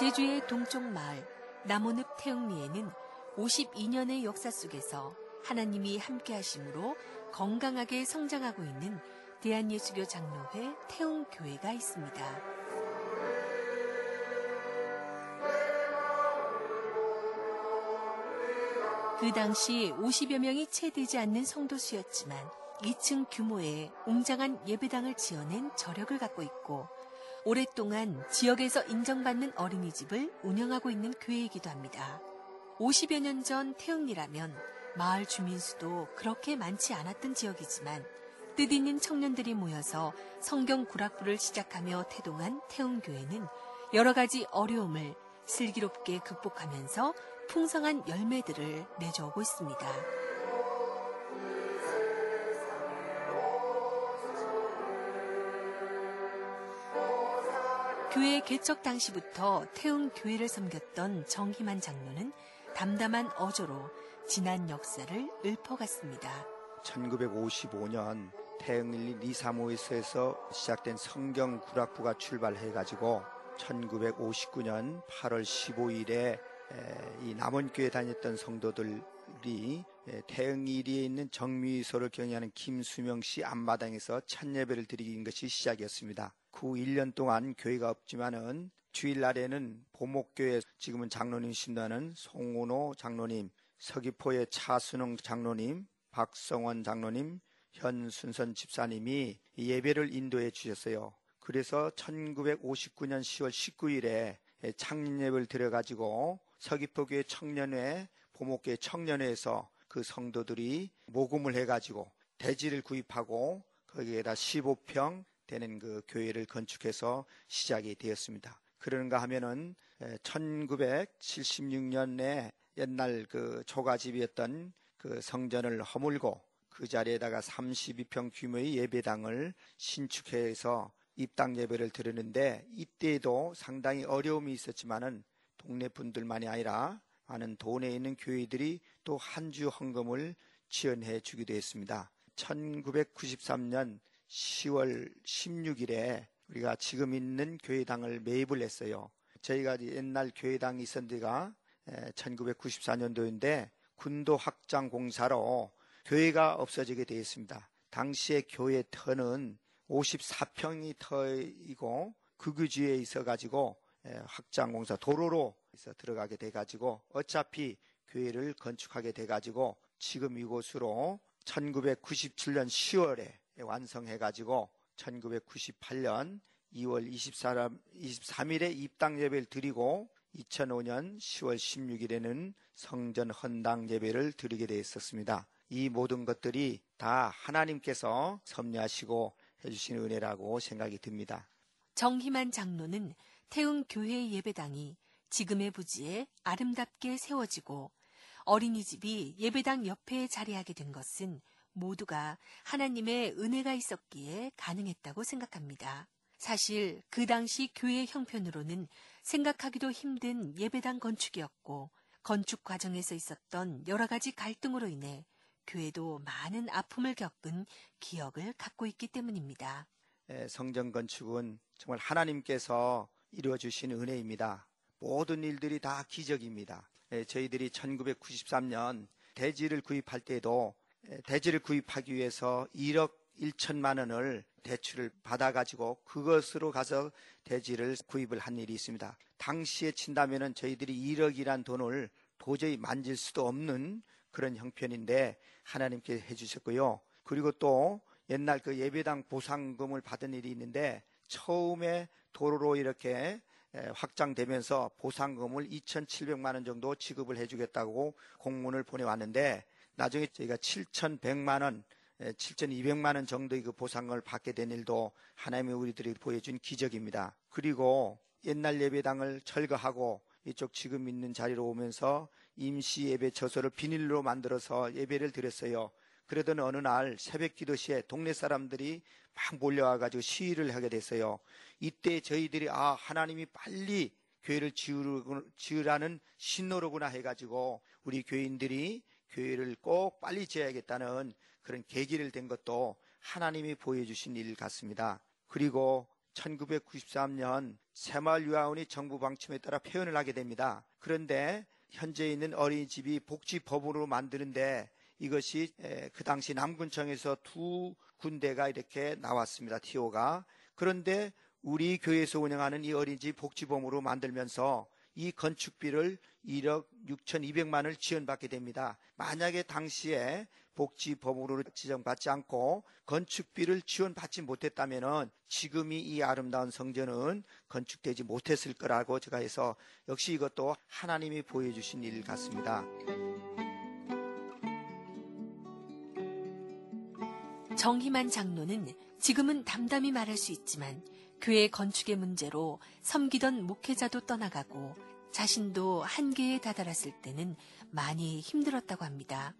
제주의 동쪽 마을 남원읍 태흥리에는 52년의 역사 속에서 하나님이 함께 하심으로 건강하게 성장하고 있는 대한예수교 장로회 태흥교회가 있습니다. 그 당시 50여 명이 채 되지 않는 성도수였지만 2층 규모의 웅장한 예배당을 지어낸 저력을 갖고 있고 오랫동안 지역에서 인정받는 어린이집을 운영하고 있는 교회이기도 합니다. 50여 년 전 태흥리라면 마을 주민 수도 그렇게 많지 않았던 지역이지만 뜻있는 청년들이 모여서 성경 구락부를 시작하며 태동한 태흥교회는 여러 가지 어려움을 슬기롭게 극복하면서 풍성한 열매들을 내줘오고 있습니다. 교회 개척 당시부터 태흥 교회를 섬겼던 정희만 장로는 담담한 어조로 지난 역사를 읊어갔습니다. 1955년 태흥리 리사모이스에서 시작된 성경 구락부가 출발해가지고 1959년 8월 15일에 이 남원교회 다녔던 성도들이 태흥리에 있는 정미소를 경영하는 김수명 씨 앞마당에서 첫 예배를 드리는 것이 시작이었습니다. 그 1년 동안 교회가 없지만은 주일날에는 보목교회 지금은 장로님 신도하는 송은호 장로님, 서귀포의 차순웅 장로님, 박성원 장로님, 현순선 집사님이 예배를 인도해 주셨어요. 그래서 1959년 10월 19일에 창립예배를 드려가지고 서귀포교회 청년회, 보목교회 청년회에서 그 성도들이 모금을 해가지고 대지를 구입하고 거기에다 15평 되는 그 교회를 건축해서 시작이 되었습니다. 그런가 하면은 1976년에 옛날 그 초가집이었던 그 성전을 허물고 그 자리에다가 32평 규모의 예배당을 신축해서 입당 예배를 드리는데 이때에도 상당히 어려움이 있었지만은 동네 분들만이 아니라 많은 돈에 있는 교회들이 또 한 주 헌금을 지원해 주기도 했습니다. 1993년 10월 16일에 우리가 지금 있는 교회당을 매입을 했어요. 저희가 옛날 교회당이 있었던 데가 1994년도인데 군도 확장 공사로 교회가 없어지게 되어 있습니다. 당시에 교회 터는 54평이 터이고 극유지에 있어 가지고 확장 공사 도로로 들어가게 돼 가지고 어차피 교회를 건축하게 돼 가지고 지금 이곳으로 1997년 10월에 완성해가지고 1998년 2월 24일, 23일에 입당 예배를 드리고 2005년 10월 16일에는 성전 헌당 예배를 드리게 되어 있었습니다. 이 모든 것들이 다 하나님께서 섭리하시고 해주신 은혜라고 생각이 듭니다. 정희만 장로는 태웅 교회 예배당이 지금의 부지에 아름답게 세워지고 어린이집이 예배당 옆에 자리하게 된 것은 모두가 하나님의 은혜가 있었기에 가능했다고 생각합니다. 사실 그 당시 교회 형편으로는 생각하기도 힘든 예배당 건축이었고 건축 과정에서 있었던 여러 가지 갈등으로 인해 교회도 많은 아픔을 겪은 기억을 갖고 있기 때문입니다. 성전 건축은 정말 하나님께서 이루어 주신 은혜입니다. 모든 일들이 다 기적입니다. 저희들이 1993년 대지를 구입할 때도 대지를 구입하기 위해서 1억 1천만 원을 대출을 받아가지고 그것으로 가서 대지를 구입을 한 일이 있습니다. 당시에 친다면은 저희들이 1억이란 돈을 도저히 만질 수도 없는 그런 형편인데 하나님께 해주셨고요. 그리고 또 옛날 그 예배당 보상금을 받은 일이 있는데 처음에 도로로 이렇게 확장되면서 보상금을 2,700만 원 정도 지급을 해주겠다고 공문을 보내왔는데 나중에 저희가 7,100만 원, 7,200만 원 정도의 그 보상을 받게 된 일도 하나님의 우리들이 보여준 기적입니다. 그리고 옛날 예배당을 철거하고 이쪽 지금 있는 자리로 오면서 임시 예배 처소를 비닐로 만들어서 예배를 드렸어요. 그러던 어느 날 새벽 기도 시에 동네 사람들이 막 몰려와가지고 시위를 하게 됐어요. 이때 저희들이 아, 하나님이 빨리 교회를 지으라는 신호로구나 해가지고 우리 교인들이 교회를 꼭 빨리 지어야겠다는 그런 계기를 된 것도 하나님이 보여주신 일 같습니다. 그리고 1993년 새마을 유아원이 정부 방침에 따라 폐원을 하게 됩니다. 그런데 현재 있는 어린이집이 복지법으로 만드는데 이것이 그 당시 남군청에서 두 군데가 이렇게 나왔습니다. TO가. 그런데 우리 교회에서 운영하는 이 어린이집 복지법으로 만들면서 이 건축비를 1억 6,200만을 지원받게 됩니다. 만약에 당시에 복지 법으로 지정받지 않고 건축비를 지원받지 못했다면 지금 이 이 아름다운 성전은 건축되지 못했을 거라고 제가 해서 역시 이것도 하나님이 보여주신 일 같습니다. 정희만 장로는 지금은 담담히 말할 수 있지만 교회 건축의 문제로 섬기던 목회자도 떠나가고 자신도 한계에 다다랐을 때는 많이 힘들었다고 합니다.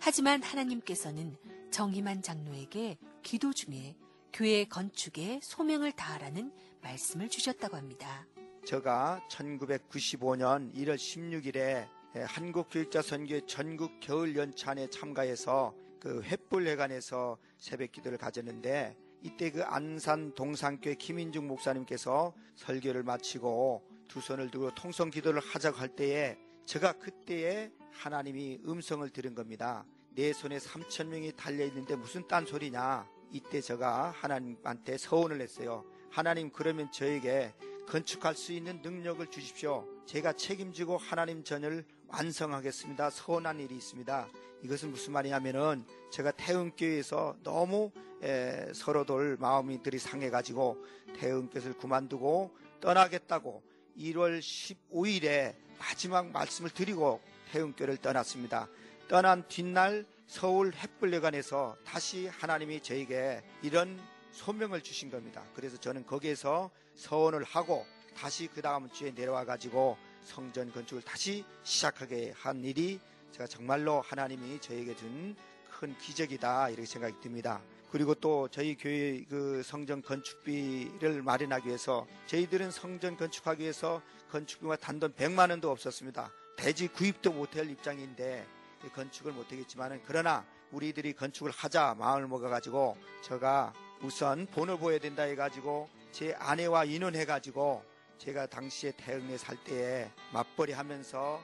하지만 하나님께서는 정희만 장로에게 기도 중에 교회 건축에 소명을 다하라는 말씀을 주셨다고 합니다. 제가 1995년 1월 16일에 한국교육자 선교회 전국 겨울 연찬에 참가해서 그 횃불회관에서 새벽 기도를 가졌는데 이때 그 안산 동산교회 김인중 목사님께서 설교를 마치고 두 손을 들고 통성 기도를 하자고 할 때에 제가 그때에 하나님이 음성을 들은 겁니다. 내 손에 3천 명이 달려 있는데 무슨 딴 소리냐? 이때 제가 하나님한테 서원을 했어요. 하나님 그러면 저에게 건축할 수 있는 능력을 주십시오. 제가 책임지고 하나님 전을 완성하겠습니다. 서운한 일이 있습니다. 이것은 무슨 말이냐면은 제가 태흥교회에서 너무 에, 서로들 마음이들이 상해가지고 태흥교회를 그만두고 떠나겠다고 1월 15일에 마지막 말씀을 드리고 태흥교회를 떠났습니다. 떠난 뒷날 서울 햇불회관에서 다시 하나님이 저에게 이런 소명을 주신 겁니다. 그래서 저는 거기에서 서원을 하고 다시 그 다음 주에 내려와 가지고 성전 건축을 다시 시작하게 한 일이 제가 정말로 하나님이 저에게 준 큰 기적이다 이렇게 생각이 듭니다. 그리고 또 저희 교회 그 성전 건축비를 마련하기 위해서 저희들은 성전 건축하기 위해서 건축비가 단돈 100만 원도 없었습니다. 대지 구입도 못할 입장인데 건축을 못하겠지만은 그러나 우리들이 건축을 하자 마음을 먹어가지고 제가 우선 본을 보여야 된다 해가지고 제 아내와 인원해가지고 제가 당시에 태흥에 살 때에 맞벌이 하면서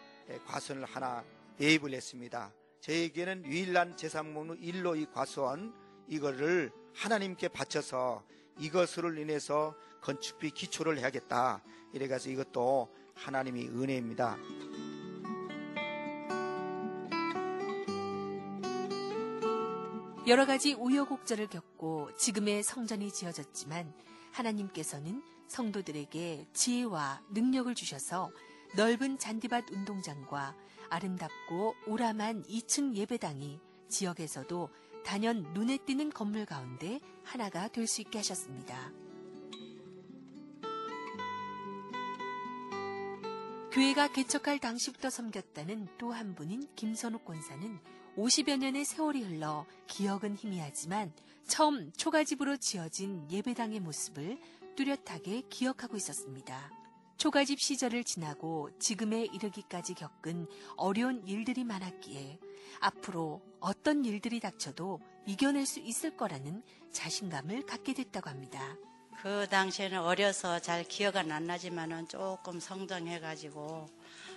과선을 하나 예입을 했습니다. 저에게는 유일한 재산 목록 일로 이 과수원 이거를 하나님께 바쳐서 이것으로 인해서 건축비 기초를 해야겠다. 이래가서 이것도 하나님이 은혜입니다. 여러 가지 우여곡절을 겪고 지금의 성전이 지어졌지만 하나님께서는 성도들에게 지혜와 능력을 주셔서 넓은 잔디밭 운동장과 아름답고 오람한 2층 예배당이 지역에서도 단연 눈에 띄는 건물 가운데 하나가 될 수 있게 하셨습니다. 교회가 개척할 당시부터 섬겼다는 또 한 분인 김선욱 권사는 50여 년의 세월이 흘러 기억은 희미하지만 처음 초가집으로 지어진 예배당의 모습을 뚜렷하게 기억하고 있었습니다. 초가집 시절을 지나고 지금에 이르기까지 겪은 어려운 일들이 많았기에 앞으로 어떤 일들이 닥쳐도 이겨낼 수 있을 거라는 자신감을 갖게 됐다고 합니다. 그 당시에는 어려서 잘 기억은 안 나지만은 조금 성장해가지고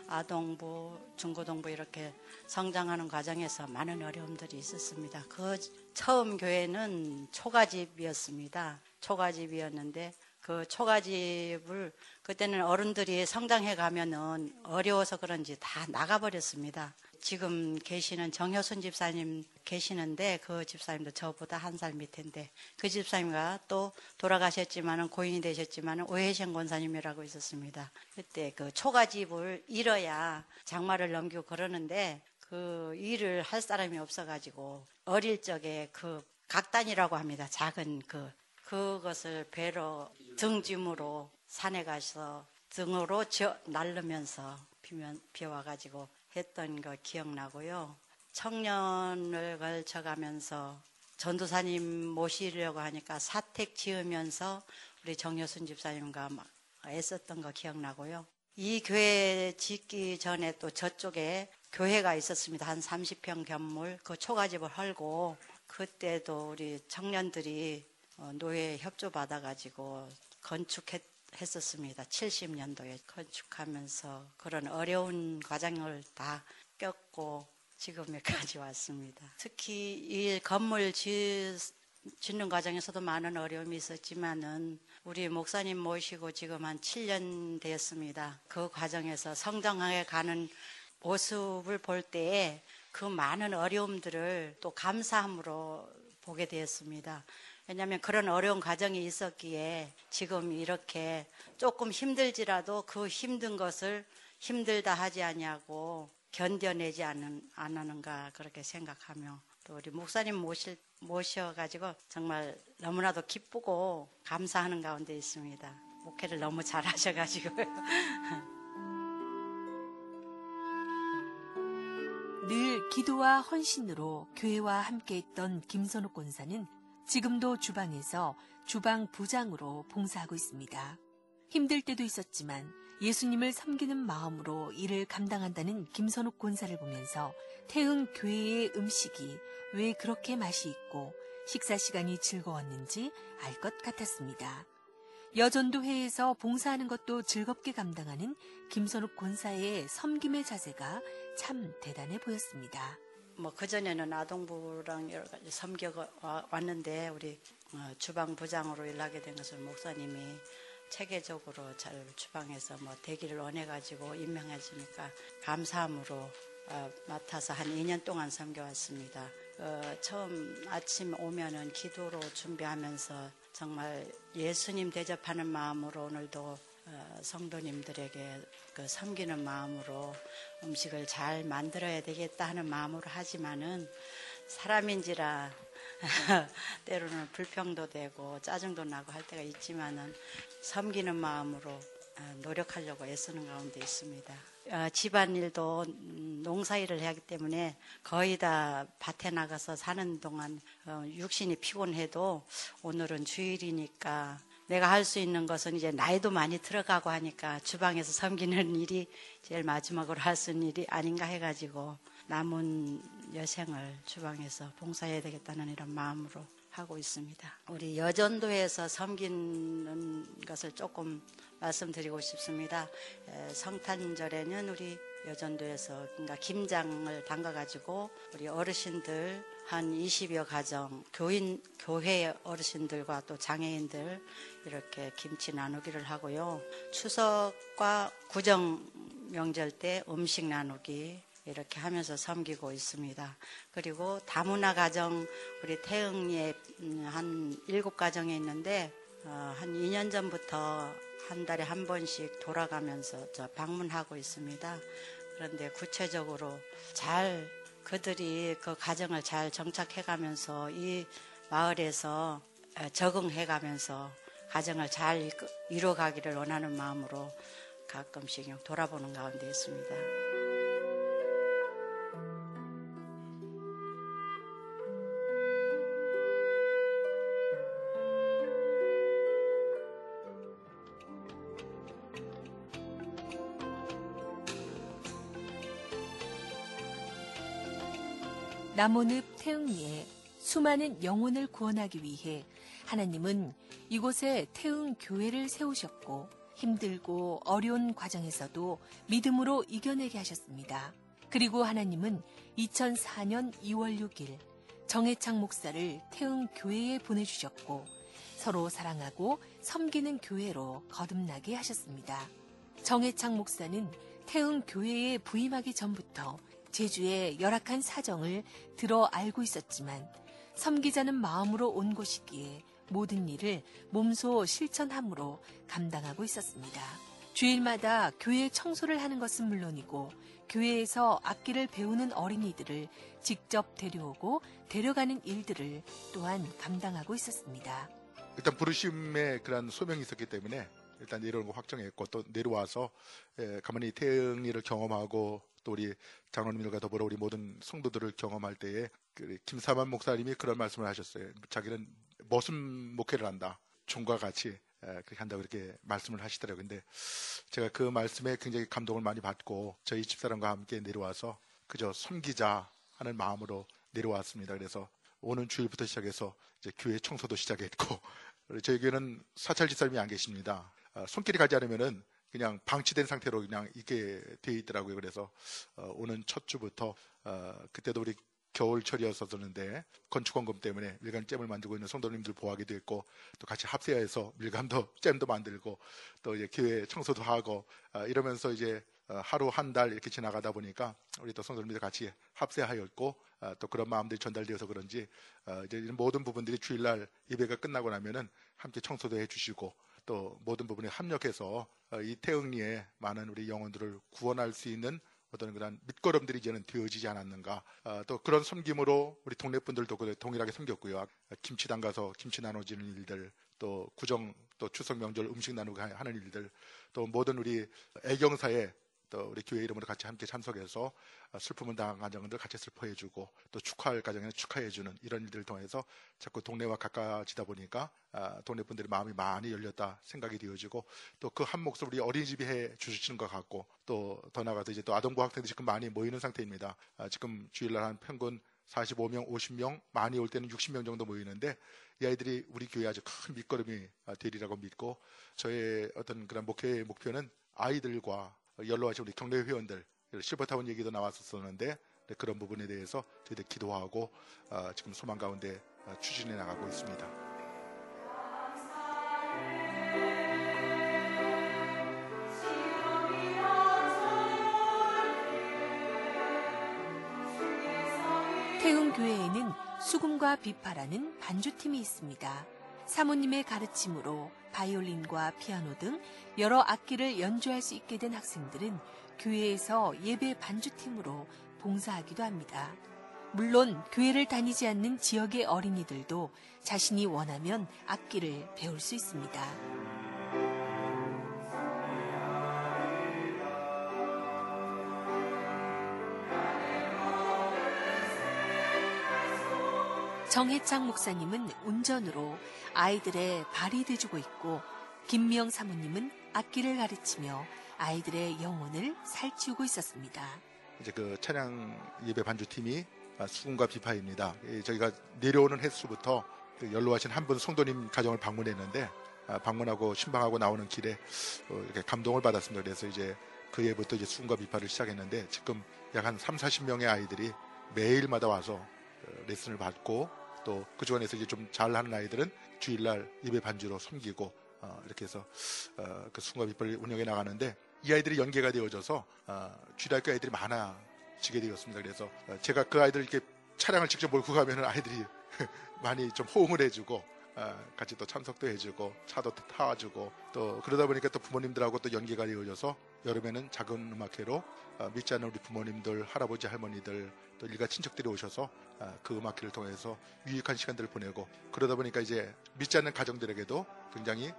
아동부, 중고등부 이렇게 성장하는 과정에서 많은 어려움들이 있었습니다. 그 처음 교회는 초가집이었습니다. 초가집이었는데 그 초가집을 그때는 어른들이 성장해 가면은 어려워서 그런지 다 나가버렸습니다. 지금 계시는 정효순 집사님 계시는데 그 집사님도 저보다 한 살 밑인데 그 집사님과 또 돌아가셨지만은 고인이 되셨지만은 오해신 권사님이라고 있었습니다. 그때 그 초가집을 잃어야 장마를 넘기고 그러는데 그 일을 할 사람이 없어가지고 어릴 적에 그 각단이라고 합니다. 작은 그 그것을 배로 등짐으로 산에 가서 등으로 저, 날르면서 비면, 비와가지고 했던 거 기억나고요. 청년을 걸쳐가면서 전도사님 모시려고 하니까 사택 지으면서 우리 정여순 집사님과 막 애썼던 거 기억나고요. 이 교회 짓기 전에 또 저쪽에 교회가 있었습니다. 한 30평 견물 그 초가집을 헐고 그때도 우리 청년들이 어, 노예 협조 받아가지고 건축했 했었습니다. 70년도에 건축하면서 그런 어려운 과정을 다 겪고 지금에까지 왔습니다. 특히 이 건물 지, 짓는 과정에서도 많은 어려움이 있었지만은 우리 목사님 모시고 지금 한 7년 되었습니다. 그 과정에서 성장하게 가는 모습을 볼 때에 그 많은 어려움들을 또 감사함으로 보게 되었습니다. 왜냐하면 그런 어려운 과정이 있었기에 지금 이렇게 조금 힘들지라도 그 힘든 것을 힘들다 하지 아니하고 견뎌내지 않은, 않는가 그렇게 생각하며 또 우리 목사님 모실, 모셔가지고 정말 너무나도 기쁘고 감사하는 가운데 있습니다. 목회를 너무 잘 하셔가지고요. 늘 기도와 헌신으로 교회와 함께했던 김선욱 권사는 지금도 주방에서 주방 부장으로 봉사하고 있습니다. 힘들 때도 있었지만 예수님을 섬기는 마음으로 일을 감당한다는 김선욱 권사를 보면서 태흥 교회의 음식이 왜 그렇게 맛이 있고 식사 시간이 즐거웠는지 알 것 같았습니다. 여전도회에서 봉사하는 것도 즐겁게 감당하는 김선욱 권사의 섬김의 자세가 참 대단해 보였습니다. 뭐 그전에는 아동부랑 여러 가지 섬겨 왔는데 우리 어, 주방 부장으로 일하게 된 것을 목사님이 체계적으로 잘 주방에서 뭐 대기를 원해가지고 임명해 주니까 감사함으로 어, 맡아서 한 2년 동안 섬겨왔습니다. 어, 처음 아침 오면은 기도로 준비하면서 정말 예수님 대접하는 마음으로 오늘도 어, 성도님들에게 그 섬기는 마음으로 음식을 잘 만들어야 되겠다 하는 마음으로 하지만은 사람인지라 때로는 불평도 되고 짜증도 나고 할 때가 있지만은 섬기는 마음으로 어, 노력하려고 애쓰는 가운데 있습니다. 어, 집안일도 농사일을 하기 때문에 거의 다 밭에 나가서 사는 동안 어, 육신이 피곤해도 오늘은 주일이니까 내가 할 수 있는 것은 이제 나이도 많이 들어가고 하니까 주방에서 섬기는 일이 제일 마지막으로 할 수 있는 일이 아닌가 해가지고 남은 여생을 주방에서 봉사해야 되겠다는 이런 마음으로 하고 있습니다. 우리 여전도에서 섬기는 것을 조금 말씀드리고 싶습니다. 성탄절에는 우리 여전도에서 그러니까 김장을 담가가지고 우리 어르신들 한 20여 가정 교인 교회 어르신들과 또 장애인들 이렇게 김치 나누기를 하고요. 추석과 구정 명절 때 음식 나누기 이렇게 하면서 섬기고 있습니다. 그리고 다문화 가정 우리 태흥에 음, 한 일곱 가정에 있는데 어, 한 2년 전부터 한 달에 한 번씩 돌아가면서 저 방문하고 있습니다. 그런데 구체적으로 잘 그들이 그 가정을 잘 정착해가면서 이 마을에서 적응해가면서 가정을 잘 이뤄가기를 원하는 마음으로 가끔씩 돌아보는 가운데 있습니다. 남원읍 태흥리에 수많은 영혼을 구원하기 위해 하나님은 이곳에 태흥 교회를 세우셨고 힘들고 어려운 과정에서도 믿음으로 이겨내게 하셨습니다. 그리고 하나님은 2004년 2월 6일 정해창 목사를 태흥 교회에 보내주셨고 서로 사랑하고 섬기는 교회로 거듭나게 하셨습니다. 정해창 목사는 태흥 교회에 부임하기 전부터 제주의 열악한 사정을 들어 알고 있었지만 섬기자는 마음으로 온 곳이기에 모든 일을 몸소 실천함으로 감당하고 있었습니다. 주일마다 교회 청소를 하는 것은 물론이고 교회에서 악기를 배우는 어린이들을 직접 데려오고 데려가는 일들을 또한 감당하고 있었습니다. 일단 부르심의 그런 소명이 있었기 때문에 일단 내려오는 거 확정했고 또 내려와서 예, 가만히 태영이를 경험하고 또 우리 장로님들과 더불어 우리 모든 성도들을 경험할 때에 그 김사만 목사님이 그런 말씀을 하셨어요. 자기는 머슴 목회를 한다. 종과 같이 그렇게 한다고 이렇게 말씀을 하시더라고요. 근데 제가 그 말씀에 굉장히 감동을 많이 받고 저희 집사람과 함께 내려와서 그저 섬기자 하는 마음으로 내려왔습니다. 그래서 오는 주일부터 시작해서 이제 교회 청소도 시작했고 저희 교회는 사찰 집사님이 안 계십니다. 어, 손길이 가지 않으면은 그냥 방치된 상태로 그냥 있게 돼 있더라고요. 그래서 어, 오는 첫 주부터 어, 그때도 우리 겨울철이었었는데 건축원금 때문에 밀감 잼을 만들고 있는 성도님들 보하기도 했고 또 같이 합세해서 밀감도 잼도 만들고 또 이제 교회 청소도 하고 아, 이러면서 이제 어, 하루 한 달 이렇게 지나가다 보니까 우리 또 성도님들 같이 합세하였고 아, 또 그런 마음들이 전달되어서 그런지 어, 이제 이런 모든 부분들이 주일날 예배가 끝나고 나면은 함께 청소도 해주시고 또 모든 부분에 합력해서 어, 이 태흥리에 많은 우리 영혼들을 구원할 수 있는 어떤 그런 밑거름들이 이제는 되어지지 않았는가. 아, 또 그런 섬김으로 우리 동네 분들도 그 동일하게 섬겼고요. 김치당 가서 김치 나눠주는 일들, 또 구정, 또 추석 명절 음식 나누고 하는 일들, 또 모든 우리 애경사에 또 우리 교회 이름으로 같이 함께 참석해서 슬픔을 당한 가정들 같이 슬퍼해주고 또 축하할 가정에는 축하해주는 이런 일들을 통해서 자꾸 동네와 가까워지다 보니까 아, 동네 분들의 마음이 많이 열렸다 생각이 되어지고 또 그 한 몫을 우리 어린이집이 해 주시는 것 같고 또 더 나가서 이제 또 아동부 학생들이 지금 많이 모이는 상태입니다. 아, 지금 주일날 한 평균 45명, 50명, 많이 올 때는 60명 정도 모이는데 이 아이들이 우리 교회 아주 큰 밑거름이 되리라고 믿고 저의 어떤 그런 목표의 목표는 아이들과 연로하신 우리 경례 회원들 실버타운 얘기도 나왔었었는데 네, 그런 부분에 대해서 저희들 기도하고 어, 지금 소망 가운데 어, 추진해 나가고 있습니다. 태흥교회에는 수금과 비파라는 반주팀이 있습니다. 사모님의 가르침으로 바이올린과 피아노 등 여러 악기를 연주할 수 있게 된 학생들은 교회에서 예배 반주팀으로 봉사하기도 합니다. 물론 교회를 다니지 않는 지역의 어린이들도 자신이 원하면 악기를 배울 수 있습니다. 정혜창 목사님은 운전으로 아이들의 발이 돼주고 있고 김미영 사모님은 악기를 가르치며 아이들의 영혼을 살찌우고 있었습니다. 이제 그 찬양 예배 반주팀이 수군과 비파입니다. 저희가 내려오는 횟수부터 그 연로하신 한 분 성도님 가정을 방문했는데 아, 방문하고 신방하고 나오는 길에 어, 이렇게 감동을 받았습니다. 그래서 이제 그 해부터 이제 수군과 비파를 시작했는데 지금 약 한 3, 40명의 아이들이 매일마다 와서 어, 레슨을 받고 또그 중에서 이제 좀 잘하는 아이들은 주일날 예배 반주로 섬기고 어, 이렇게 해서 어, 그 비파를 운영해 나가는데 이 아이들이 연계가 되어져서 어, 주일학교 아이들이 많아지게 되었습니다. 그래서 어, 제가 그 아이들 이렇게 차량을 직접 몰고 가면 아이들이 많이 좀 호응을 해주고 어, 같이 또 참석도 해주고 차도 타와주고 또 그러다 보니까 또 부모님들하고 또 연계가 되어져서 여름에는 작은 음악회로 어, 믿지 않는 우리 부모님들, 할아버지, 할머니들 또 일가 친척들이 오셔서 어, 그 음악회를 통해서 유익한 시간들을 보내고 그러다 보니까 이제 믿지 않는 가정들에게도 굉장히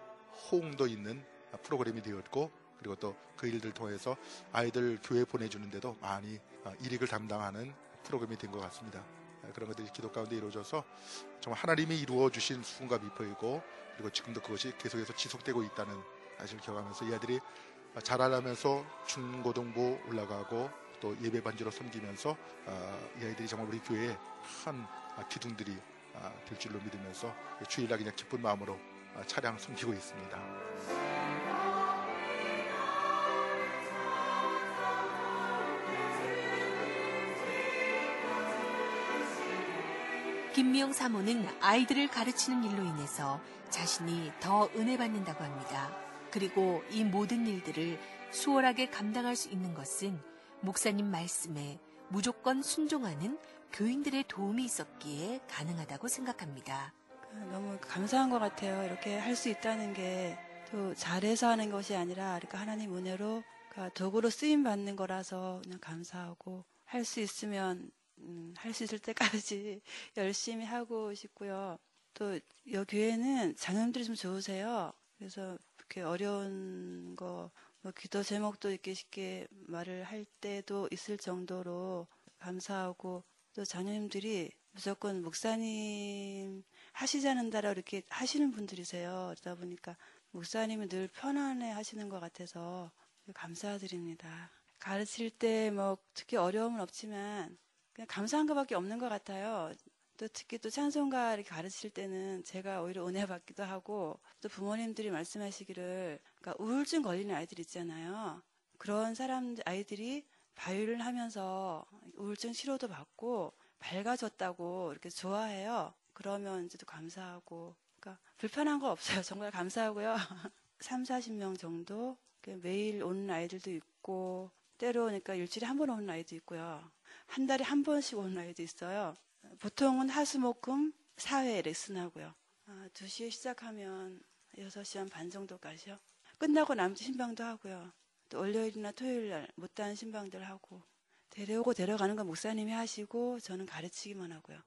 호응도 있는 프로그램이 되었고 그리고 또 그 일들 통해서 아이들 교회 보내주는데도 많이 어, 일익을 담당하는 프로그램이 된 것 같습니다. 어, 그런 것들이 기도 가운데 이루어져서 정말 하나님이 이루어 주신 수군과 미포이고 그리고 지금도 그것이 계속해서 지속되고 있다는 사실을 기억하면서 이 아이들이 자라나면서 중고등부 올라가고 또 예배 반지로 섬기면서 어, 이 아이들이 정말 우리 교회의 큰 기둥들이 될 줄로 믿으면서 주일날 그냥 기쁜 마음으로 차량 숨기고 있습니다. 김미영 사모는 아이들을 가르치는 일로 인해서 자신이 더 은혜 받는다고 합니다. 그리고 이 모든 일들을 수월하게 감당할 수 있는 것은 목사님 말씀에 무조건 순종하는 교인들의 도움이 있었기에 가능하다고 생각합니다. 너무 감사한 것 같아요. 이렇게 할 수 있다는 게 또 잘해서 하는 것이 아니라 이렇게 하나님 은혜로 그러니까 도구로 쓰임 받는 거라서 그냥 감사하고 할 수 있으면 음, 할 수 있을 때까지 열심히 하고 싶고요. 또, 여 교회는 장님들이 좀 좋으세요. 그래서 이렇게 어려운 거, 뭐 기도 제목도 이렇게 쉽게 말을 할 때도 있을 정도로 감사하고 또 자녀님들이 무조건 목사님 하시자는 대로 이렇게 하시는 분들이세요. 그러다 보니까 목사님이 늘 편안해 하시는 것 같아서 감사드립니다. 가르칠 때 뭐 특히 어려움은 없지만 그냥 감사한 것밖에 없는 것 같아요. 또 특히 또 찬송가 이렇게 가르칠 때는 제가 오히려 은혜 받기도 하고 또 부모님들이 말씀하시기를 그러니까 우울증 걸리는 아이들 있잖아요. 그런 사람 아이들이 바이올린 하면서 우울증 치료도 받고 밝아졌다고 이렇게 좋아해요. 그러면 이제 또 감사하고 그러니까 불편한 거 없어요. 정말 감사하고요. 3, 40명 정도 매일 오는 아이들도 있고 때로 그러니까 일주일에 한 번 오는 아이도 있고요. 한 달에 한 번씩 아이도 있어요. 보통은 하수목금 4회 레슨하고요. 아, 2시에 시작하면 6시 한 반 정도까지요. 끝나고 남주 신방도 하고요. 또 월요일이나 토요일 날 못다한 신방들 하고 데려오고 데려가는 건 목사님이 하시고 저는 가르치기만 하고요.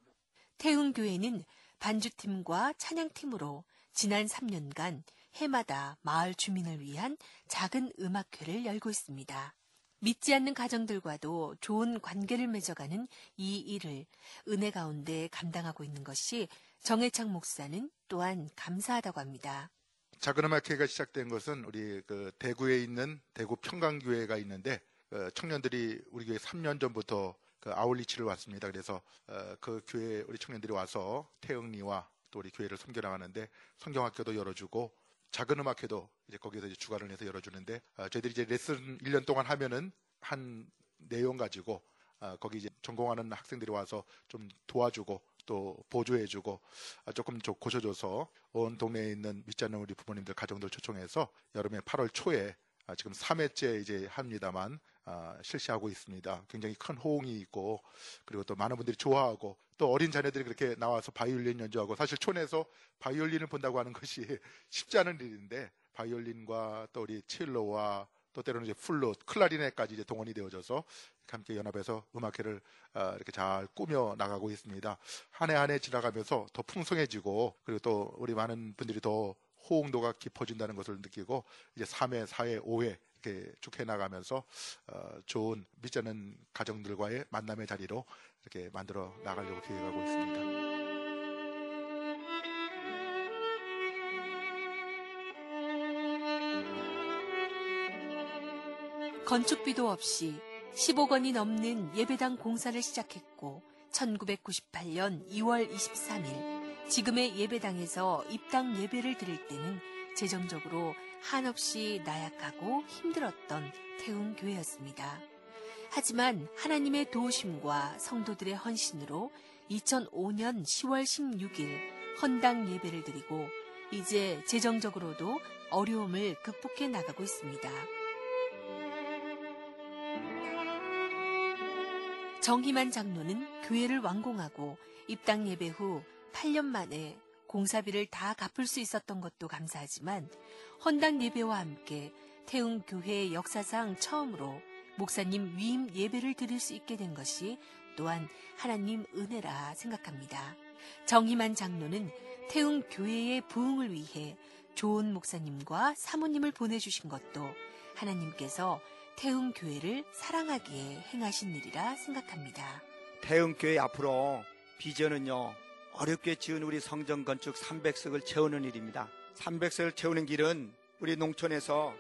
태흥교회는 반주팀과 찬양팀으로 지난 3년간 해마다 마을 주민을 위한 작은 음악회를 열고 있습니다. 믿지 않는 가정들과도 좋은 관계를 맺어가는 이 일을 은혜 가운데 감당하고 있는 것이 정해창 목사는 또한 감사하다고 합니다. 작은 음악회가 시작된 것은 우리 그 대구에 있는 대구 평강교회가 있는데 어, 청년들이 우리 교회 3년 전부터 그 아울리치를 왔습니다. 그래서 어, 그 교회 우리 청년들이 와서 태영리와 또 우리 교회를 섬겨나가는데 성경학교도 열어주고 작은 음악회도 이제 거기서 이제 주관을 해서 열어주는데 어, 저희들이 이제 레슨 1년 동안 하면은 한 내용 가지고 어, 거기 이제 전공하는 학생들이 와서 좀 도와주고 또 보조해주고 어, 조금 좀 고쳐줘서 온 동네에 있는 않는 우리 부모님들 가정들 초청해서 여름에 8월 초에 아, 지금 3회째 이제 합니다만 아, 실시하고 있습니다. 굉장히 큰 호응이 있고 그리고 또 많은 분들이 좋아하고 또 어린 자녀들이 그렇게 나와서 바이올린 연주하고 사실 촌에서 바이올린을 본다고 하는 것이 쉽지 않은 일인데 바이올린과 또 우리 첼로와 또 때로는 이제 플룻, 클라리넷까지 이제 동원이 되어져서 함께 연합해서 음악회를 아, 이렇게 잘 꾸며 나가고 있습니다. 한 해 한 해 지나가면서 더 풍성해지고 그리고 또 우리 많은 분들이 더 호응도가 깊어진다는 것을 느끼고 이제 3회, 4회, 5회 이렇게 쭉 해나가면서 어, 좋은 믿지 않는 가정들과의 만남의 자리로 이렇게 만들어 나가려고 계획하고 있습니다. 건축비도 없이 10억 원이 넘는 예배당 공사를 시작했고 1998년 2월 23일 지금의 예배당에서 입당 예배를 드릴 때는 재정적으로 한없이 나약하고 힘들었던 태웅교회였습니다. 하지만 하나님의 도우심과 성도들의 헌신으로 2005년 10월 16일 헌당 예배를 드리고 이제 재정적으로도 어려움을 극복해 나가고 있습니다. 정희만 장로는 교회를 완공하고 입당 예배 후 8년 만에 공사비를 다 갚을 수 있었던 것도 감사하지만 헌당 예배와 함께 태웅 교회의 역사상 처음으로 목사님 위임 예배를 드릴 수 있게 된 것이 또한 하나님 은혜라 생각합니다. 정희만 장로는 태웅 교회의 부흥을 위해 좋은 목사님과 사모님을 보내주신 것도 하나님께서 태웅 교회를 사랑하기에 행하신 일이라 생각합니다. 태흥교회 앞으로 비전은요 어렵게 지은 우리 성전 건축 300석을 채우는 일입니다. 300석을 채우는 길은 우리 농촌에서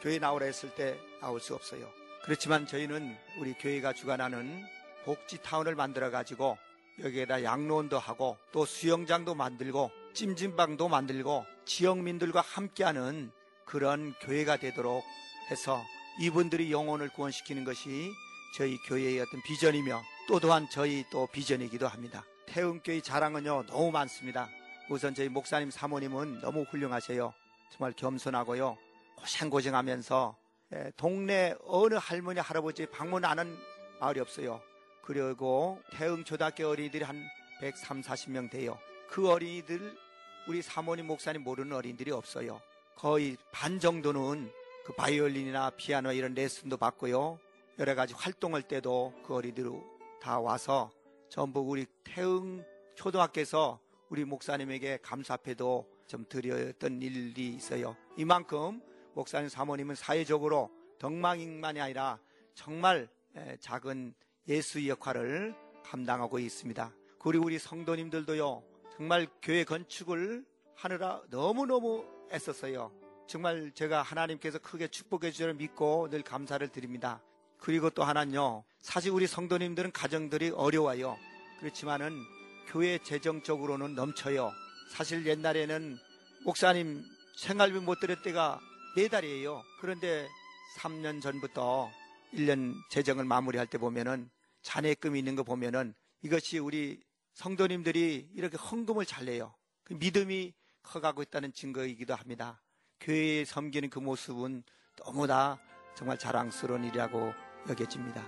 교회 나오라 했을 때 나올 수 없어요. 그렇지만 저희는 우리 교회가 주관하는 복지 타운을 만들어 가지고 여기에다 양로원도 하고 또 수영장도 만들고 찜질방도 만들고 지역민들과 함께하는 그런 교회가 되도록 해서 이분들이 영혼을 구원시키는 것이 저희 교회의 어떤 비전이며 또 또한 저희 또 비전이기도 합니다. 태흥교회 자랑은요 너무 많습니다. 우선 저희 목사님 사모님은 너무 훌륭하세요. 정말 겸손하고요 고생고생 하면서 예, 동네 어느 할머니 할아버지 방문 안 하는 마을이 없어요. 그리고 태흥 초등학교 어린이들이 한 130, 40명 돼요. 그 어린이들 우리 사모님 목사님 모르는 어린이들이 없어요. 거의 반 정도는 그 바이올린이나 피아노 이런 레슨도 받고요. 여러 가지 활동할 때도 그 어린이들 다 와서 전부 우리 태흥 초등학교에서 우리 목사님에게 감사패도 좀 드렸던 일이 있어요. 이만큼 목사님 사모님은 사회적으로 덕망인만이 아니라 정말 작은 예수의 역할을 감당하고 있습니다. 그리고 우리 성도님들도요, 정말 교회 건축을 하느라 너무너무 애썼어요. 정말 제가 하나님께서 크게 축복해 주시를 믿고 늘 감사를 드립니다. 그리고 또 하나는요, 사실 우리 성도님들은 가정들이 어려워요. 그렇지만은 교회 재정적으로는 넘쳐요. 사실 옛날에는 목사님 생활비 못 드릴 때가 네 달이에요. 그런데 3년 전부터 1년 재정을 마무리할 때 보면은 잔해금이 있는 거 보면은 이것이 우리 성도님들이 이렇게 헌금을 잘 내요. 그 믿음이 커가고 있다는 증거이기도 합니다. 교회에 섬기는 그 모습은 너무나 정말 자랑스러운 일이라고 여겨집니다.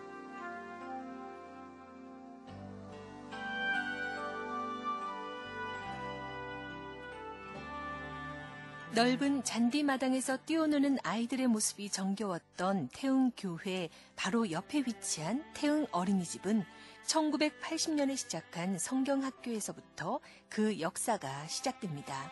넓은 잔디마당에서 뛰어노는 아이들의 모습이 정겨웠던 태흥 교회 바로 옆에 위치한 태흥 어린이집은 1980년에 시작한 성경학교에서부터 그 역사가 시작됩니다.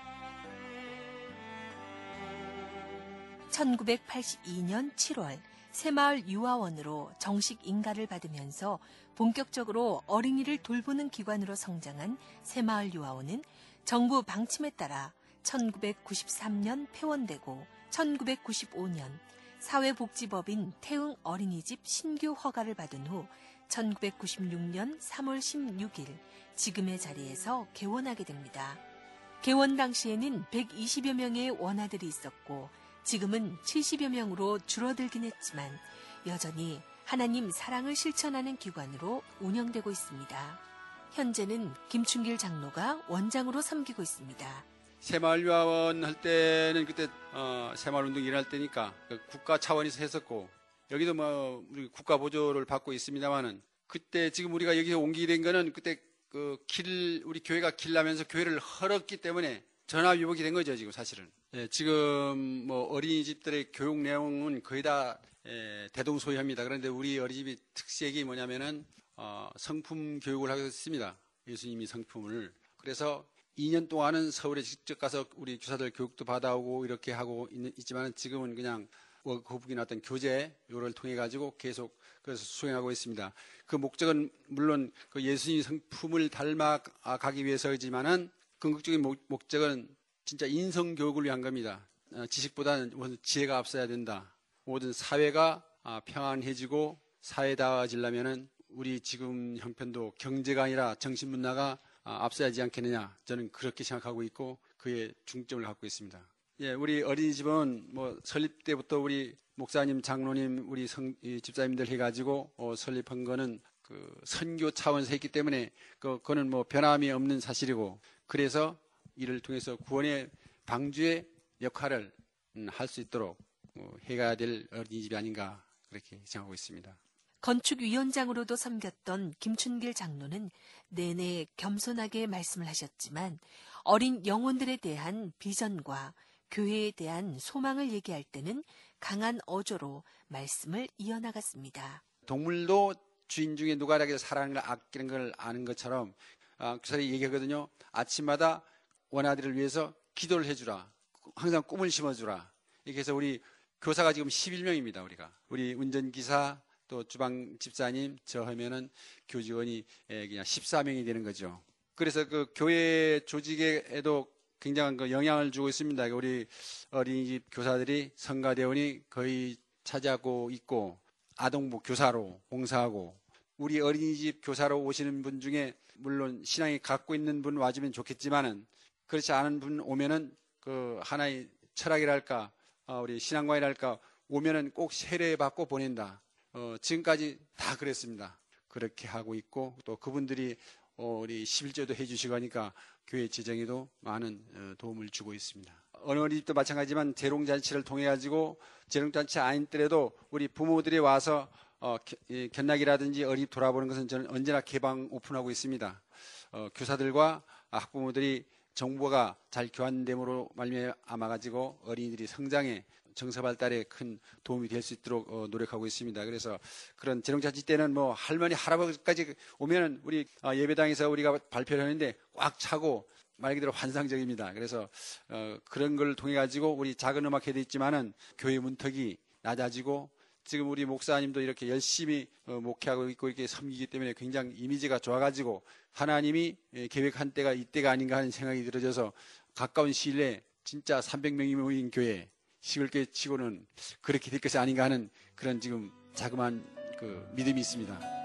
1982년 7월 새마을 유아원으로 정식 인가를 받으면서 본격적으로 어린이를 돌보는 기관으로 성장한 새마을 유아원은 정부 방침에 따라 1993년 폐원되고 1995년 사회복지법인 태흥 어린이집 신규 허가를 받은 후 1996년 3월 16일 지금의 자리에서 개원하게 됩니다. 개원 당시에는 120여 명의 원아들이 있었고 지금은 70여 명으로 줄어들긴 했지만 여전히 하나님 사랑을 실천하는 기관으로 운영되고 있습니다. 현재는 김춘길 장로가 원장으로 섬기고 있습니다. 새마을유아원 할 때는 그때 어, 새마을운동 일할 때니까 그 국가 차원에서 했었고 여기도 뭐 우리 국가 보조를 받고 있습니다만은 그때 지금 우리가 여기서 옮기게 된 거는 그때 그 길 우리 교회가 길나면서 교회를 헐었기 때문에 전화 위복이 된 거죠 지금 사실은. 예, 지금 뭐 어린이집들의 교육 내용은 거의 다 예, 대동소이합니다. 그런데 우리 어린이집이 특색이 뭐냐면은 어, 성품 교육을 하고 있습니다. 예수님이 성품을. 그래서 2년 동안은 서울에 직접 가서 우리 교사들 교육도 받아오고 이렇게 하고 있, 지만 지금은 그냥 거북이나 어떤 교재 요를 통해 가지고 계속 그래서 수행하고 있습니다. 그 목적은 물론 그 예수님 성품을 닮아가기 위해서이지만은 궁극적인 목, 적은 진짜 인성 교육을 위한 겁니다. 어, 지식보다는 우선 지혜가 앞서야 된다. 모든 사회가 아, 평안해지고 사회다워지려면은 우리 지금 형편도 경제가 아니라 정신 문화가 아, 앞서야 하지 않겠느냐 저는 그렇게 생각하고 있고 그에 중점을 갖고 있습니다. 예, 우리 어린이집은 뭐 설립 때부터 우리 목사님, 장로님, 우리 성, 집사님들 해가지고 어, 설립한 거는 그 선교 차원에서 했기 때문에 그, 그거는 뭐 변함이 없는 사실이고 그래서 이를 통해서 구원의 방주의 역할을 음, 할수 있도록 어, 해가야 될 어린이집이 아닌가 그렇게 생각하고 있습니다. 건축위원장으로도 섬겼던 김춘길 장로는 내내 겸손하게 말씀을 하셨지만 어린 영혼들에 대한 비전과 교회에 대한 소망을 얘기할 때는 강한 어조로 말씀을 이어나갔습니다. 동물도 주인 중에 누가라게 사랑을 아끼는 걸 아는 것처럼 아, 교사들이 얘기하거든요. 아침마다 원아들을 위해서 기도를 해주라. 항상 꿈을 심어주라. 이렇게 해서 우리 교사가 지금 11명입니다. 우리가 우리 운전기사, 또 주방 집사님 저 하면은 교직원이 예, 그냥 14명이 되는 거죠. 그래서 그 교회 조직에도 굉장한 그 영향을 주고 있습니다. 우리 어린이집 교사들이 성가대원이 거의 차지하고 있고 아동부 교사로 봉사하고 우리 어린이집 교사로 오시는 분 중에 물론 신앙이 갖고 있는 분 와주면 좋겠지만은 그렇지 않은 분 오면은 그 하나의 철학이랄까 어, 우리 신앙관이랄까 오면은 꼭 세례 받고 보낸다. 어, 지금까지 다 그랬습니다. 그렇게 하고 있고 또 그분들이 어, 우리 11조도 해주시고 하니까 교회 재정에도 많은 어, 도움을 주고 있습니다. 어느 어린이집도 마찬가지지만 재롱잔치를 통해 가지고 재롱잔치 아닌더라도 우리 부모들이 와서 어, 견학이라든지 어린이집 돌아보는 것은 저는 언제나 개방 오픈하고 있습니다. 어, 교사들과 학부모들이 정보가 잘 교환됨으로 말미암아 가지고 어린이들이 성장에 정서 발달에 큰 도움이 될 수 있도록 어, 노력하고 있습니다. 그래서 그런 재롱잔치 때는 뭐 할머니 할아버지까지 오면은 우리 어, 예배당에서 우리가 발표를 하는데 꽉 차고 말 그대로 환상적입니다. 그래서 어, 그런 걸 통해 가지고 우리 작은 음악회도 있지만은 교회 문턱이 낮아지고 지금 우리 목사님도 이렇게 열심히 어, 목회하고 있고 이렇게 섬기기 때문에 굉장히 이미지가 좋아가지고 하나님이 예, 계획한 때가 이때가 아닌가 하는 생각이 들어져서 가까운 시일 내에 진짜 300명이 모인 교회 시골교회 치고는 그렇게 될 것이 아닌가 하는 그런 지금 자그마한 그 믿음이 있습니다.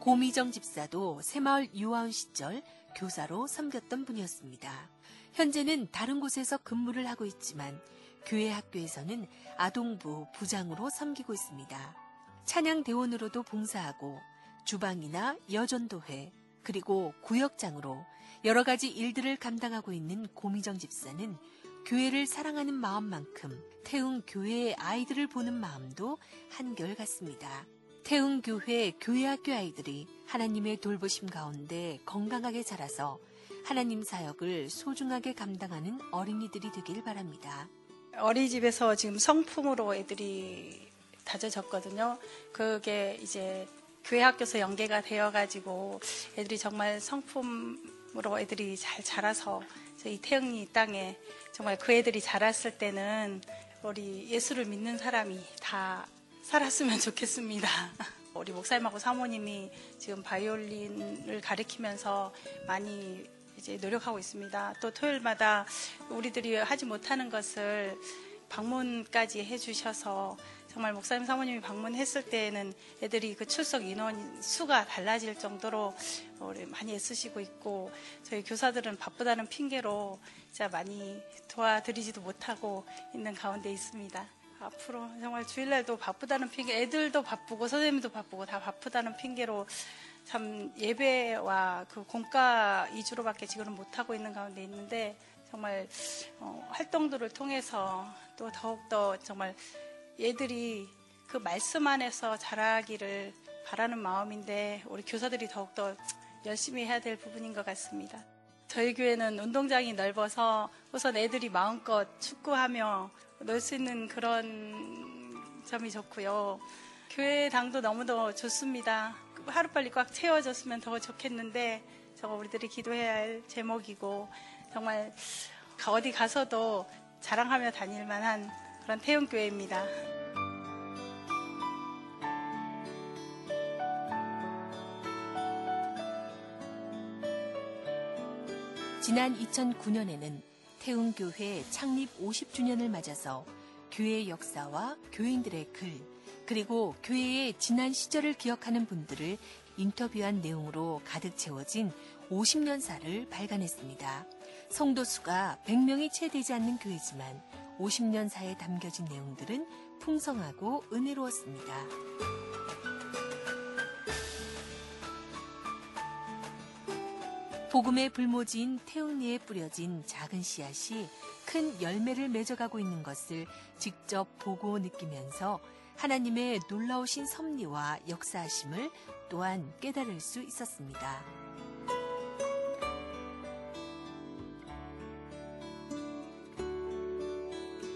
고미정 집사도 새마을 유아원 시절 교사로 섬겼던 분이었습니다. 현재는 다른 곳에서 근무를 하고 있지만 교회 학교에서는 아동부 부장으로 섬기고 있습니다. 찬양 대원으로도 봉사하고 주방이나 여전도회 그리고 구역장으로 여러 가지 일들을 감당하고 있는 고미정 집사는 교회를 사랑하는 마음만큼 태웅 교회의 아이들을 보는 마음도 한결같습니다. 태웅 교회 교회 학교 아이들이 하나님의 돌보심 가운데 건강하게 자라서 하나님 사역을 소중하게 감당하는 어린이들이 되길 바랍니다. 어린이집에서 지금 성품으로 애들이 다져졌거든요. 그게 이제 교회 학교에서 연계가 되어가지고 애들이 정말 성품으로 애들이 잘 자라서 이 태영이 땅에 정말 그 애들이 자랐을 때는 우리 예수를 믿는 사람이 다 살았으면 좋겠습니다. 우리 목사님하고 사모님이 지금 바이올린을 가르치면서 많이 이제 노력하고 있습니다. 또 토요일마다 우리들이 하지 못하는 것을 방문까지 해주셔서 정말 목사님 사모님이 방문했을 때에는 애들이 그 출석 인원 수가 달라질 정도로 많이 애쓰시고 있고 저희 교사들은 바쁘다는 핑계로 진짜 많이 도와드리지도 못하고 있는 가운데 있습니다. 앞으로 정말 주일날도 바쁘다는 핑계, 애들도 바쁘고 선생님도 바쁘고 다 바쁘다는 핑계로 참 예배와 그 공과 이주로밖에 지금은 못하고 있는 가운데 있는데 정말 어, 활동들을 통해서 또 더욱더 정말 얘들이 그 말씀 안에서 자라기를 바라는 마음인데 우리 교사들이 더욱더 열심히 해야 될 부분인 것 같습니다. 저희 교회는 운동장이 넓어서 우선 애들이 마음껏 축구하며 놀 수 있는 그런 점이 좋고요. 교회 당도 너무도 좋습니다. 하루빨리 꽉 채워졌으면 더 좋겠는데 저거 우리들이 기도해야 할 제목이고 정말 어디 가서도 자랑하며 다닐 만한 그런 태용교회입니다. 지난 2009년에는 태웅교회 창립 50주년을 맞아서 교회 역사와 교인들의 글, 그리고 교회의 지난 시절을 기억하는 분들을 인터뷰한 내용으로 가득 채워진 50년사를 발간했습니다. 성도 수가 100명이 채 되지 않는 교회지만 50년사에 담겨진 내용들은 풍성하고 은혜로웠습니다. 복음의 불모지인 태웅리에 뿌려진 작은 씨앗이 큰 열매를 맺어가고 있는 것을 직접 보고 느끼면서 하나님의 놀라우신 섭리와 역사하심을 또한 깨달을 수 있었습니다.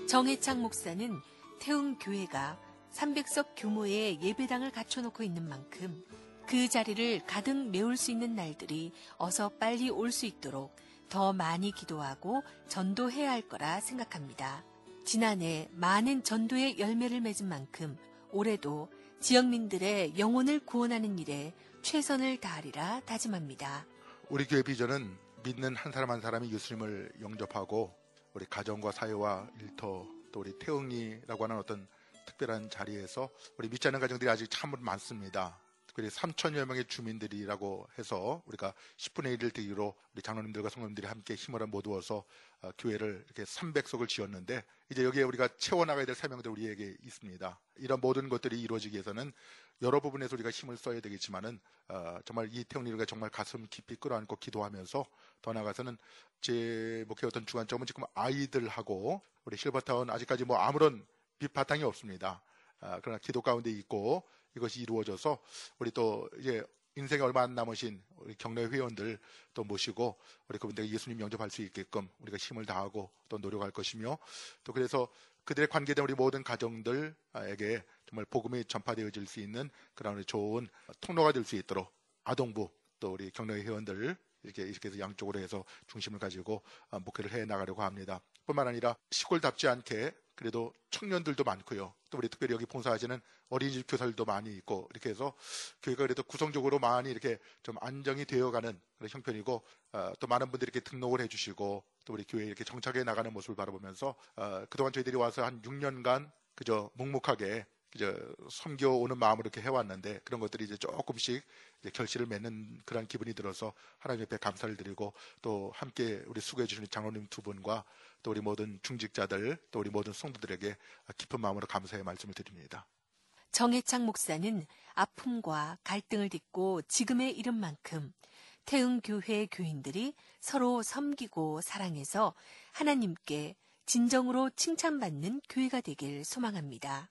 정해창 목사는 태웅 교회가 300석 규모의 예배당을 갖춰놓고 있는 만큼 그 자리를 가득 메울 수 있는 날들이 어서 빨리 올 수 있도록 더 많이 기도하고 전도해야 할 거라 생각합니다. 지난해 많은 전도의 열매를 맺은 만큼 올해도 지역민들의 영혼을 구원하는 일에 최선을 다하리라 다짐합니다. 우리 교회 비전은 믿는 한 사람 한 사람이 예수님을 영접하고 우리 가정과 사회와 일터 또 우리 태응이라고 하는 어떤 특별한 자리에서 우리 믿지 않는 가정들이 아직 참 많습니다. 특별히 3천여 명의 주민들이라고 해서 우리가 10분의 1을 되기로 우리 장로님들과 성도님들이 함께 힘을 모두어서 어, 교회를 이렇게 300석을 지었는데 이제 여기에 우리가 채워나가야 될 사명들 우리에게 있습니다. 이런 모든 것들이 이루어지기 위해서는 여러 부분에서 우리가 힘을 써야 되겠지만은 어, 정말 이 태훈이가 정말 가슴 깊이 끌어안고 기도하면서 더 나아가서는 제 목회 어떤 주관점은 지금 아이들하고 우리 실버타운 아직까지 뭐 아무런 밑바탕이 없습니다. 아, 그러나 기도 가운데 있고 이것이 이루어져서 우리 또 이제 인생에 얼마 안 남으신 우리 경례 회원들 또 모시고 우리 그분들 예수님 영접할 수 있게끔 우리가 힘을 다하고 또 노력할 것이며 또 그래서 그들의 관계된 우리 모든 가정들에게 정말 복음이 전파되어질 수 있는 그런 좋은 통로가 될 수 있도록 아동부 또 우리 경례 회원들 이렇게 이렇게 해서 양쪽으로 해서 중심을 가지고 목회를 해 나가려고 합니다. 뿐만 아니라 시골답지 않게 그래도 청년들도 많고요. 또 우리 특별히 여기 봉사하시는 어린이집 교사들도 많이 있고 이렇게 해서 교회가 그래도 구성적으로 많이 이렇게 좀 안정이 되어가는 그런 형편이고 어, 또 많은 분들이 이렇게 등록을 해주시고 또 우리 교회에 이렇게 정착해 나가는 모습을 바라보면서 어, 그동안 저희들이 와서 한 6년간 그저 묵묵하게 이제 섬겨오는 마음으로 이렇게 해왔는데 그런 것들이 이제 조금씩 이제 결실을 맺는 그런 기분이 들어서 하나님 옆에 감사를 드리고 또 함께 우리 수고해 주시는 장로님 두 분과 또 우리 모든 중직자들 또 우리 모든 성도들에게 깊은 마음으로 감사의 말씀을 드립니다. 정해창 목사는 아픔과 갈등을 딛고 지금에 이른 만큼 태흥교회 교인들이 서로 섬기고 사랑해서 하나님께 진정으로 칭찬받는 교회가 되길 소망합니다.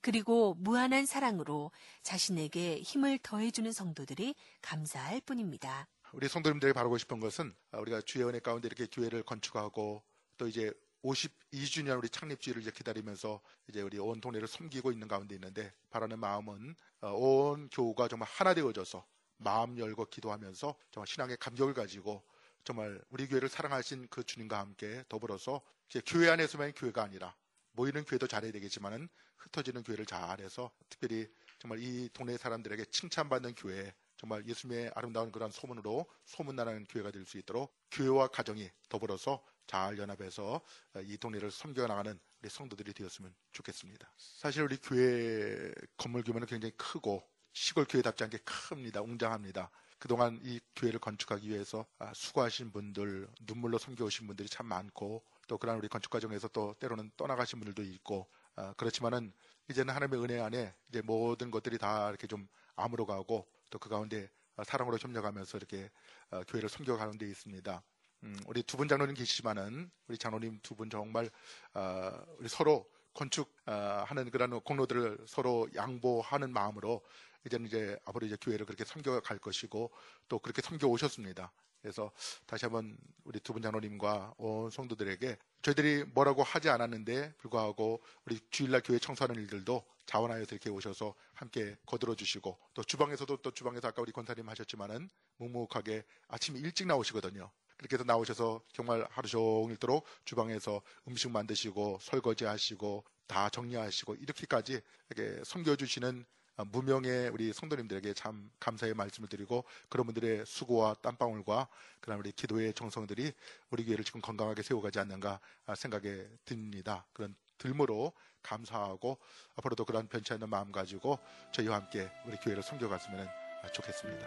그리고 무한한 사랑으로 자신에게 힘을 더해주는 성도들이 감사할 뿐입니다. 우리 성도님들에게 바라고 싶은 것은 우리가 주의 은혜 가운데 이렇게 교회를 건축하고 또 이제 52주년 우리 창립주의를 이제 기다리면서 이제 우리 온 동네를 섬기고 있는 가운데 있는데 바라는 마음은 어, 온 교우가 정말 하나 되어져서 마음 열고 기도하면서 정말 신앙의 감격을 가지고 정말 우리 교회를 사랑하신 그 주님과 함께 더불어서 교회 안에서만 교회가 아니라 모이는 교회도 잘해야 되겠지만은 흩어지는 교회를 잘해서 특별히 정말 이 동네 사람들에게 칭찬받는 교회 정말 예수님의 아름다운 그런 소문으로 소문나는 교회가 될 수 있도록 교회와 가정이 더불어서 잘 연합해서 이 동네를 섬겨 나가는 우리 성도들이 되었으면 좋겠습니다. 사실 우리 교회 건물 규모는 굉장히 크고 시골 교회답지 않게 큽니다. 웅장합니다. 그동안 이 교회를 건축하기 위해서 아, 수고하신 분들, 눈물로 섬겨오신 분들이 참 많고 또 그런 우리 건축 과정에서 또 때로는 떠나가신 분들도 있고 아, 그렇지만은 이제는 하나님의 은혜 안에 이제 모든 것들이 다 이렇게 좀 아무로 가고 또 그 가운데 사랑으로 협력하면서 이렇게 아, 교회를 섬겨가는 데 있습니다. 음, 우리 두 분 장로님 계시지만은 우리 장로님 두 분 정말 어, 우리 서로 건축하는 어, 그런 공로들을 서로 양보하는 마음으로 이제는 이제 앞으로 이제 교회를 그렇게 섬겨갈 것이고 또 그렇게 섬겨 오셨습니다. 그래서 다시 한번 우리 두 분 장로님과 온 성도들에게 저희들이 뭐라고 하지 않았는데 불구하고 우리 주일날 교회 청소하는 일들도 자원하여서 이렇게 오셔서 함께 거들어 주시고 또 주방에서도 또 주방에서 아까 우리 권사님 하셨지만은 묵묵하게 아침 일찍 나오시거든요. 그렇게 해서 나오셔서 정말 하루 종일도록 주방에서 음식 만드시고 설거지 하시고 다 정리하시고 이렇게까지 이렇게 섬겨주시는 무명의 우리 성도님들에게 참 감사의 말씀을 드리고 그런 분들의 수고와 땀방울과 그런 우리 기도의 정성들이 우리 교회를 지금 건강하게 세워가지 않는가 생각에 듭니다. 그런 들므로 감사하고 앞으로도 그런 변치 않는 마음 가지고 저희와 함께 우리 교회를 섬겨갔으면 좋겠습니다.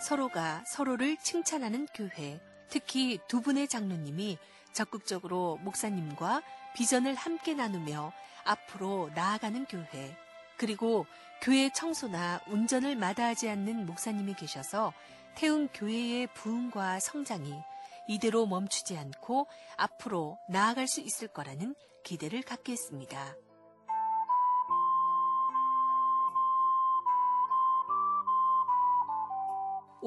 서로가 서로를 칭찬하는 교회, 특히 두 분의 장로님이 적극적으로 목사님과 비전을 함께 나누며 앞으로 나아가는 교회, 그리고 교회 청소나 운전을 마다하지 않는 목사님이 계셔서 태웅 교회의 부흥과 성장이 이대로 멈추지 않고 앞으로 나아갈 수 있을 거라는 기대를 갖게 했습니다.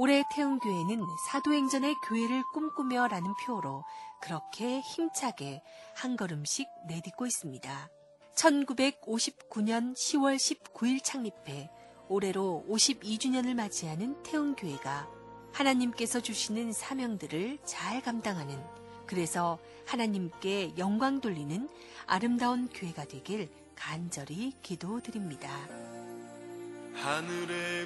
올해 태운 교회는 사도행전의 교회를 꿈꾸며라는 표로 그렇게 힘차게 한 걸음씩 내딛고 있습니다. 1959년 10월 19일 창립해 올해로 52주년을 맞이하는 태운교회가 하나님께서 주시는 사명들을 잘 감당하는 그래서 하나님께 영광 돌리는 아름다운 교회가 되길 간절히 기도드립니다. 하늘의